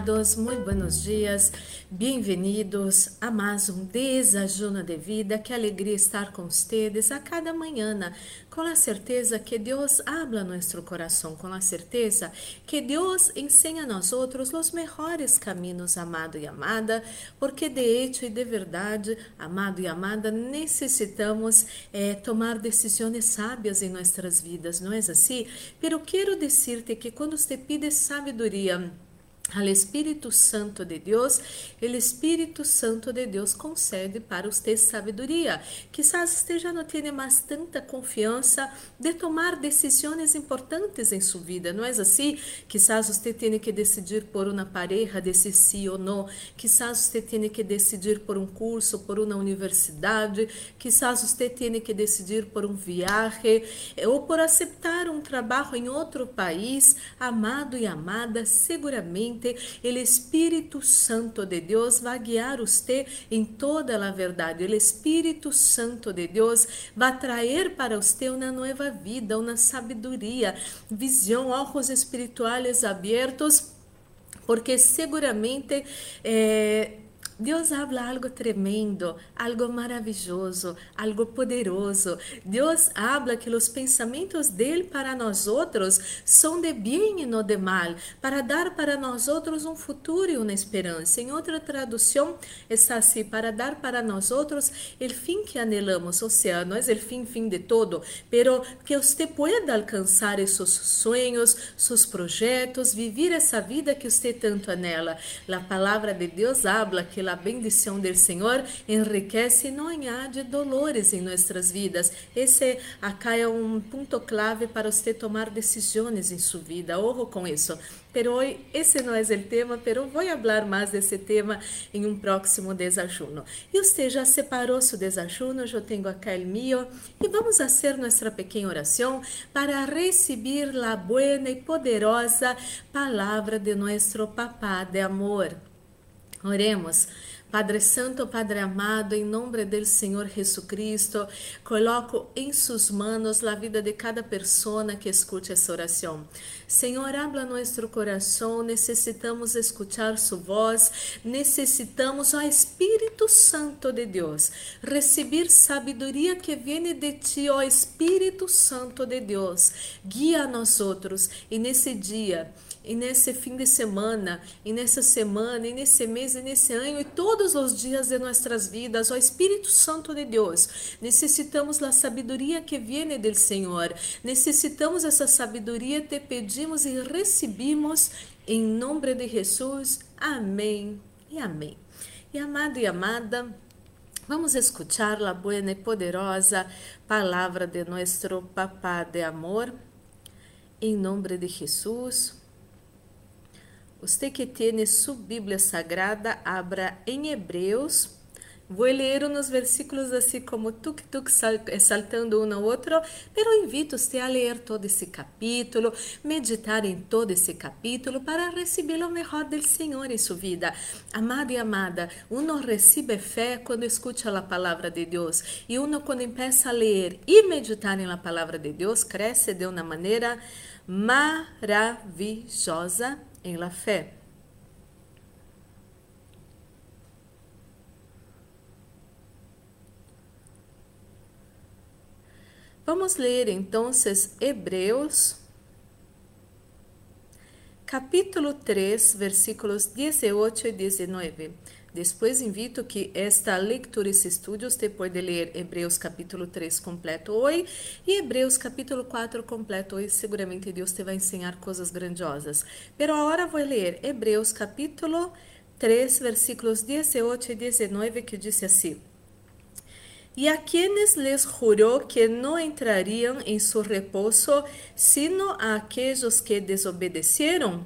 amados, muito buenos dias, bem-vindos a mais um Desajuno de Vida. Que alegria estar com vocês a cada manhã, com a certeza que Deus habla nosso coração, com a certeza que Deus ensina a nós outros os melhores caminhos, amado e amada, porque de hecho e de verdade, amado e amada, necessitamos eh, tomar decisões sábias em nossas vidas, não é assim? Pero quero dizer-te que quando você pide sabedoria, al Espírito Santo de Deus, o Espírito Santo de Deus concede para você sabedoria. Quizás já não tenha mais tanta confiança de tomar decisões importantes em sua vida, não é assim? Quizás você tenha que decidir por uma pareja, decidir sim ou não. Quizás você tenha que decidir por um curso, por uma universidade. Quizás você tenha que decidir por um viagem ou por aceitar um trabalho em outro país. Amado e amada, seguramente el Espírito Santo de Deus vai guiar você em toda a verdade. O Espírito Santo de Deus vai trazer para você uma nova vida, uma sabedoria, visão, olhos espirituais abertos, porque seguramente eh, Deus habla algo tremendo, algo maravilhoso, algo poderoso. Deus habla que os pensamentos dele para nós outros são de bem e não de mal, para dar para nós outros um futuro e uma esperança. Em outra tradução está assim, para dar para nós outros o fim que anelamos, ou seja, não é o fim, fim de todo, pero que você pueda alcançar esses sonhos, seus projetos, viver essa vida que você tanto anela. A palavra de Deus habla que a bendição do Senhor enriquece e não añade dolores em nossas vidas. Esse acá é um ponto clave para você tomar decisões em sua vida. Ojo com isso. Pero hoy esse não é o tema, pero vou falar mais desse tema em um próximo desajuno. E você já separou seu desajuno? Eu tenho acá o meu e vamos fazer nossa pequena oração para receber a buena e poderosa palavra de nosso Papá de amor. Oremos. Padre Santo, Padre amado, em nome do Senhor Jesucristo, coloco em suas mãos a vida de cada pessoa que escute essa oração. Senhor, habla nosso coração, necessitamos escutar sua voz, necessitamos, ó Espírito Santo de Deus, receber sabedoria que vem de ti, ó Espírito Santo de Deus. Guia a nós outros e nesse dia e nesse fim de semana, e nessa semana, e nesse mês, e nesse ano, e todos os dias de nossas vidas, ó Espírito Santo de Deus, necessitamos a sabedoria que vem do Senhor, necessitamos essa sabedoria, te pedimos e recebimos em nome de Jesus. Amém e amém. E amado e amada, Vamos escuchar a boa e poderosa palavra de nosso Papá de amor. Em nome de Jesus. Que tem sua Bíblia Sagrada, abra em Hebreus. Vou ler uns versículos assim como tuk-tuk saltando um ao outro, pero invito você a ler todo esse capítulo, meditar em todo esse capítulo para receber o melhor do Senhor em sua vida. Amado e amada, uno recebe fé quando escuta a palavra de Deus e uno quando começa a ler e meditar na palavra de Deus, cresce de uma maneira maravilhosa em la fé. Vamos ler então Hebreus, capítulo 3, versículos 18 e 19. Depois invito que esta leitura e estudos você pode ler Hebreus capítulo 3 completo hoje e Hebreus capítulo 4 completo hoje. Seguramente Deus te vai ensinar coisas grandiosas. Pero agora vou ler Hebreus capítulo 3, versículos 18 e 19, que diz assim: E a quienes les jurou que não entrariam em su reposo, sino a aqueles que desobedeceram?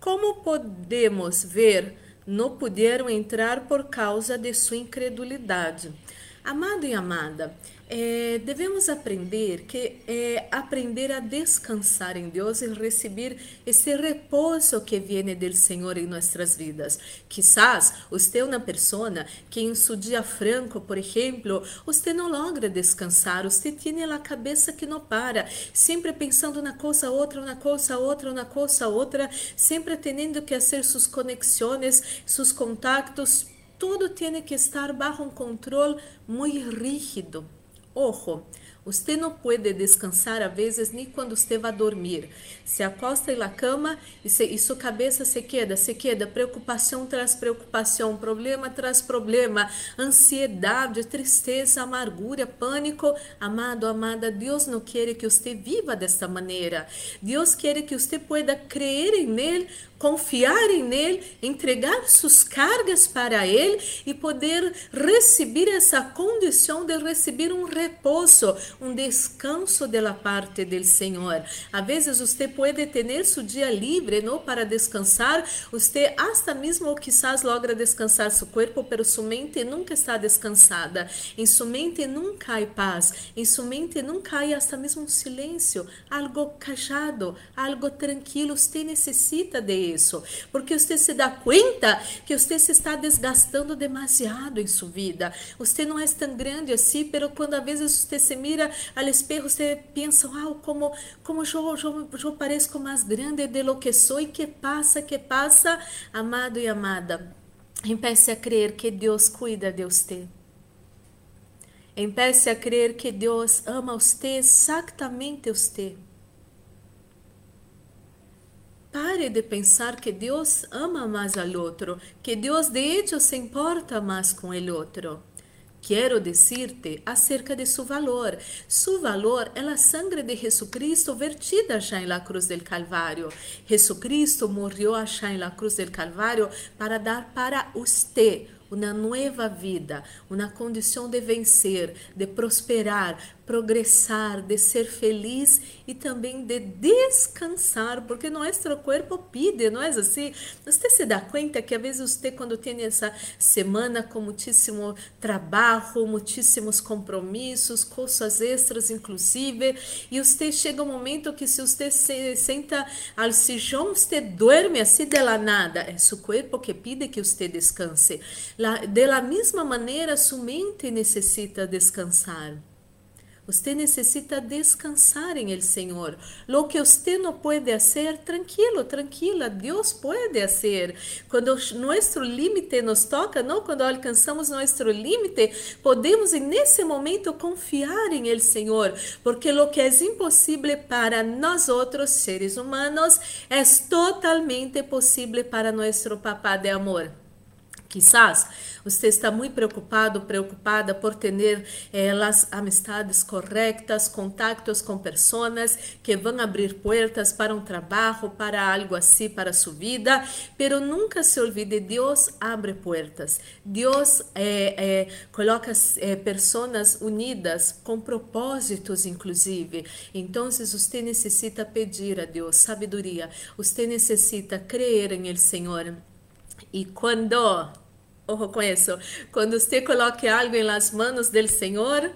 Como podemos ver não puderam entrar por causa de sua incredulidade. Amado e amada, é, devemos aprender que é, aprender a descansar em Deus e receber esse repouso que vem do Senhor em nossas vidas. Quizás você é uma pessoa que em seu dia franco, por exemplo, você não logra descansar, você tem a cabeça que não para, sempre pensando na coisa outra, na coisa outra, na coisa outra, sempre tendo que fazer suas conexões, seus contactos, tudo tem que estar bajo um controle muito rígido. Ojo, você não pode descansar a vezes nem quando você vai dormir. Se acosta na cama e, se, e sua cabeça se queda, se queda. Preocupação traz preocupação, problema traz problema, ansiedade, tristeza, amargura, pânico. Amado, amada, Deus não quer que você viva desta maneira. Deus quer que você pueda crer em Ele confiar em Ele, entregar suas cargas para Ele e poder receber essa condição de receber um repouso, um descanso da parte do Senhor. Às vezes você pode ter seu dia livre, não para descansar, você hasta mesmo quizás logra descansar seu corpo, pero sua mente nunca está descansada. Em sua mente nunca há paz, em sua mente nunca há hasta mesmo um silêncio, algo cajado, algo tranquilo. Você necessita de isso, porque você se dá conta que você se está desgastando demasiado em sua vida. Você não é tão grande assim, pero quando às vezes você se mira ao espelho, você pensa, uau, como, como eu, eu, eu pareço mais grande de lo que sou e que passa, que passa, amado e amada. Empece a crer que Deus cuida de você. Empece a crer que Deus ama você exatamente você. Pare de pensar que Deus ama mais ao outro, que Deus de hecho se importa mais com o outro. Quero dizer-te acerca de seu valor. Seu valor é a sangre de Jesucristo vertida já em la cruz del Calvário. Jesucristo morreu já em la cruz del Calvário para dar para você uma nova vida, uma condição de vencer, de prosperar, progressar, de ser feliz e também de descansar, porque nosso corpo pide, não é assim? Você se dá conta que às vezes você, quando tem essa semana com muitíssimo trabalho, muitíssimos compromissos, coisas extras, inclusive, e você chega um momento que se você se senta ao sillão, você dorme assim de la nada, é seu corpo que pide que você descanse. De la mesma maneira, sua mente necessita descansar. Você necessita descansar em El Senhor. Lo que você não pode fazer, tranquilo, tranquila, Deus pode fazer. Quando nosso limite nos toca, não quando alcançamos nosso limite, podemos nesse momento confiar em El Senhor, porque lo que é impossível para nós outros seres humanos é totalmente possível para nosso Papá de amor. Quizás você está muito preocupado, preocupada por ter eh, as amistades corretas, contatos com pessoas que vão abrir portas para um trabalho, para algo assim, para sua vida. Pero nunca se olvide, Deus abre portas. Deus eh, eh, coloca eh, pessoas unidas com propósitos, inclusive. Então, você necessita pedir a Deus sabedoria. Você necessita crer em El Senhor. E quando ojo com isso. Quando você coloque algo em las manos del Senhor,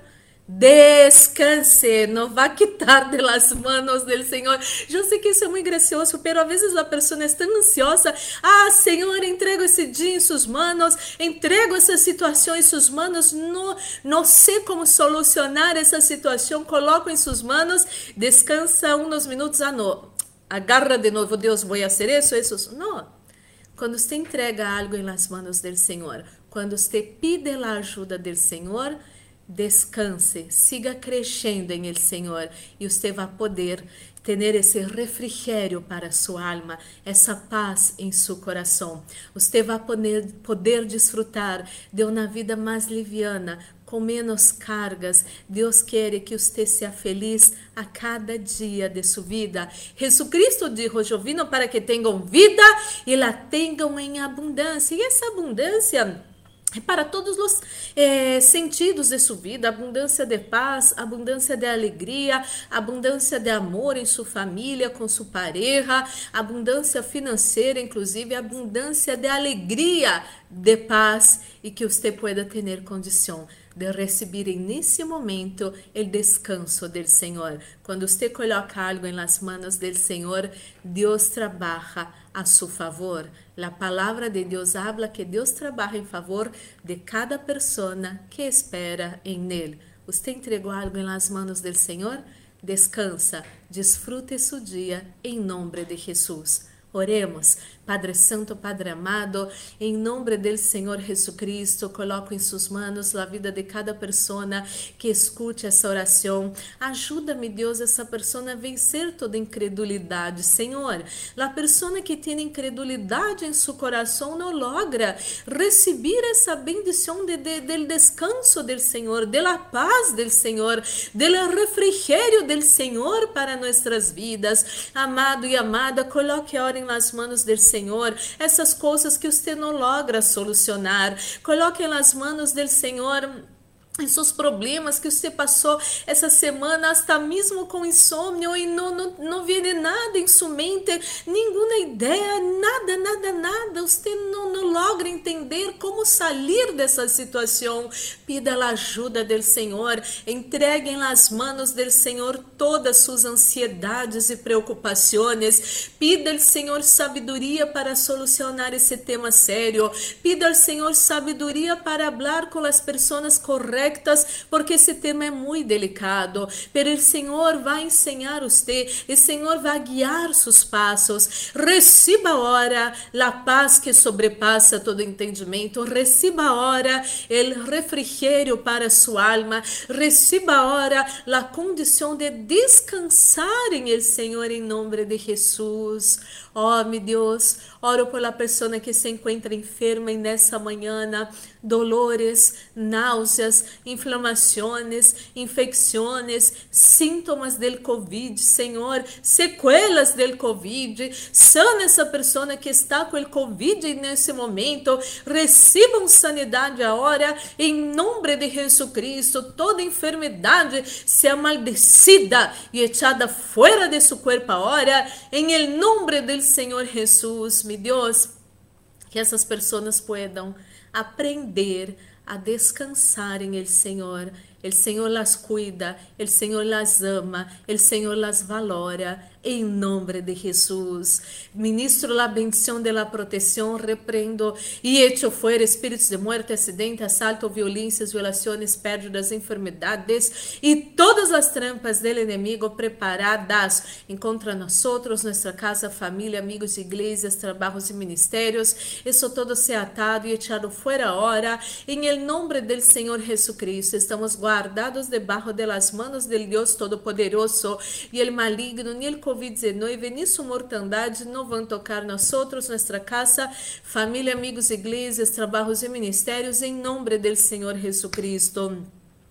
descanse, não vá quitar de las manos del Senhor. Eu sei que isso é muito gracioso, pero às vezes a pessoa é tão ansiosa. Ah, Senhor, entrego esse dia em suas manos, entrego essa situação em suas manos, não, não sei como solucionar essa situação, coloco em suas manos, descansa uns minutos, ah, não, agarra de novo, Deus, vou fazer isso, isso. Não, quando você entrega algo nas mãos do Senhor, quando você pede a ajuda do Senhor, descanse, siga crescendo em El Senhor e você vai poder ter esse refrigério para sua alma, essa paz em seu coração. Você vai poder, poder desfrutar de uma vida mais liviana, com menos cargas. Deus quer que você seja feliz a cada dia de sua vida. Jesus Cristo disse: Eu vim para que tenham vida e la tenham em abundância. E essa abundância é para todos os eh, sentidos de sua vida, abundância de paz, abundância de alegria, abundância de amor em sua família, com sua pareja, abundância financeira, inclusive abundância de alegria, de paz e que você pueda ter condição de receber nesse momento o descanso do Senhor. Quando você coloca algo nas mãos do Senhor, Deus trabalha a seu favor. A palavra de Deus habla que Deus trabalha em favor de cada pessoa que espera em Ele. Você entregou algo nas mãos do Senhor? Descansa, desfrute seu dia em nome de Jesus. Oremos. Padre Santo, Padre amado, em nome do Senhor Jesus Cristo, coloco em suas mãos a vida de cada pessoa que escute essa oração. Ajuda-me, Deus, essa pessoa a vencer toda incredulidade. Senhor, a pessoa que tem incredulidade em seu coração não logra receber essa bendição de, de, do descanso do Senhor, da paz do Senhor, do refrigério do Senhor para nossas vidas. Amado e amada, coloque a hora nas mãos do Senhor essas coisas que você não logra solucionar. Coloque nas mãos do Senhor em seus problemas que você passou essa semana, até mesmo com insônia e não, não, não viene nada em sua mente, nenhuma ideia, nada, nada, nada. Você não, não logra entender como sair dessa situação. Pida a ajuda do Senhor, entreguem nas mãos do Senhor todas suas ansiedades e preocupações. Pida ao Senhor sabedoria para solucionar esse tema sério. Pida ao Senhor sabedoria para falar com as pessoas corretas porque esse tema é muito delicado. Pero o Senhor vai ensinar você, o Senhor vai guiar seus passos. Receba agora a paz que sobrepassa todo entendimento. Receba agora o refrigério para sua alma. Receba agora a condição de descansar em el Senhor em nome de Jesus. Oh, meu Deus, oro pela pessoa que se encontra enferma nessa manhã, dolores, náuseas, inflamações, infecções, síntomas del Covid, Senhor, sequelas del Covid. Sana essa pessoa que está com o Covid nesse momento. Recebam sanidade agora, em nome de Jesus Cristo. Toda enfermidade se maldecida e echada fora de seu corpo agora, em nome do Senhor Jesus, meu Deus, que essas pessoas puedan aprender a descansar em El Senhor. El Senhor las cuida, el Senhor las ama, el Senhor las valora em nome de Jesus. Ministro a bendição de la proteção, reprendo e echo fuera espíritos de muerte, acidente, assalto, violências, violações, pérdidas, enfermedades e todas as trampas del enemigo preparadas contra nós, nossa casa, família, amigos, igrejas, trabalhos e ministérios. Isso todo se atado e echado fuera ahora. Em nome del Senhor Jesucristo, estamos guardados debaixo de las manos del Deus Todo-Poderoso e el maligno, ni el Covid-19 ni su mortandade não vão tocar nós outros, nossa casa, família, amigos, igrejas, trabalhos e ministérios, em nome do Senhor Jesucristo.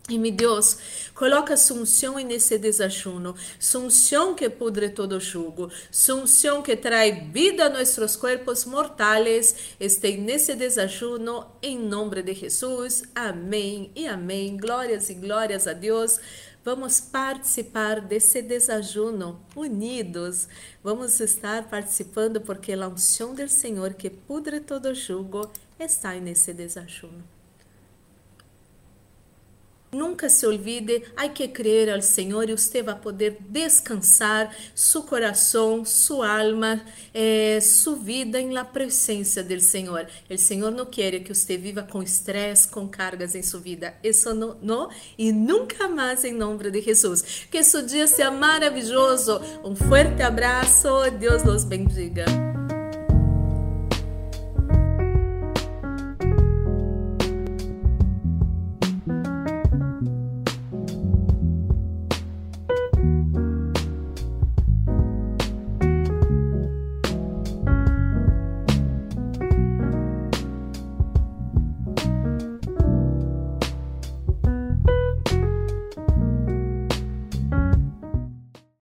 E meu Deus, coloca sunção nesse desajuno, sunção que pudre todo jugo, sunção que traz vida a nossos corpos mortais, este nesse desajuno, em nome de Jesus. Amém e amém. Glórias e glórias a Deus. Vamos participar desse desajuno unidos. Vamos estar participando porque a unção do Senhor que pudre todo jugo está nesse desajuno. Nunca se olvide, há que crer ao Senhor e você vai poder descansar seu coração, sua alma, eh, sua vida em la presença do Senhor. O Senhor não quer que você viva com estresse, com cargas em sua vida. Isso não, não e nunca mais em nome de Jesus. Que seu dia seja maravilhoso. Um forte abraço. Deus nos bendiga.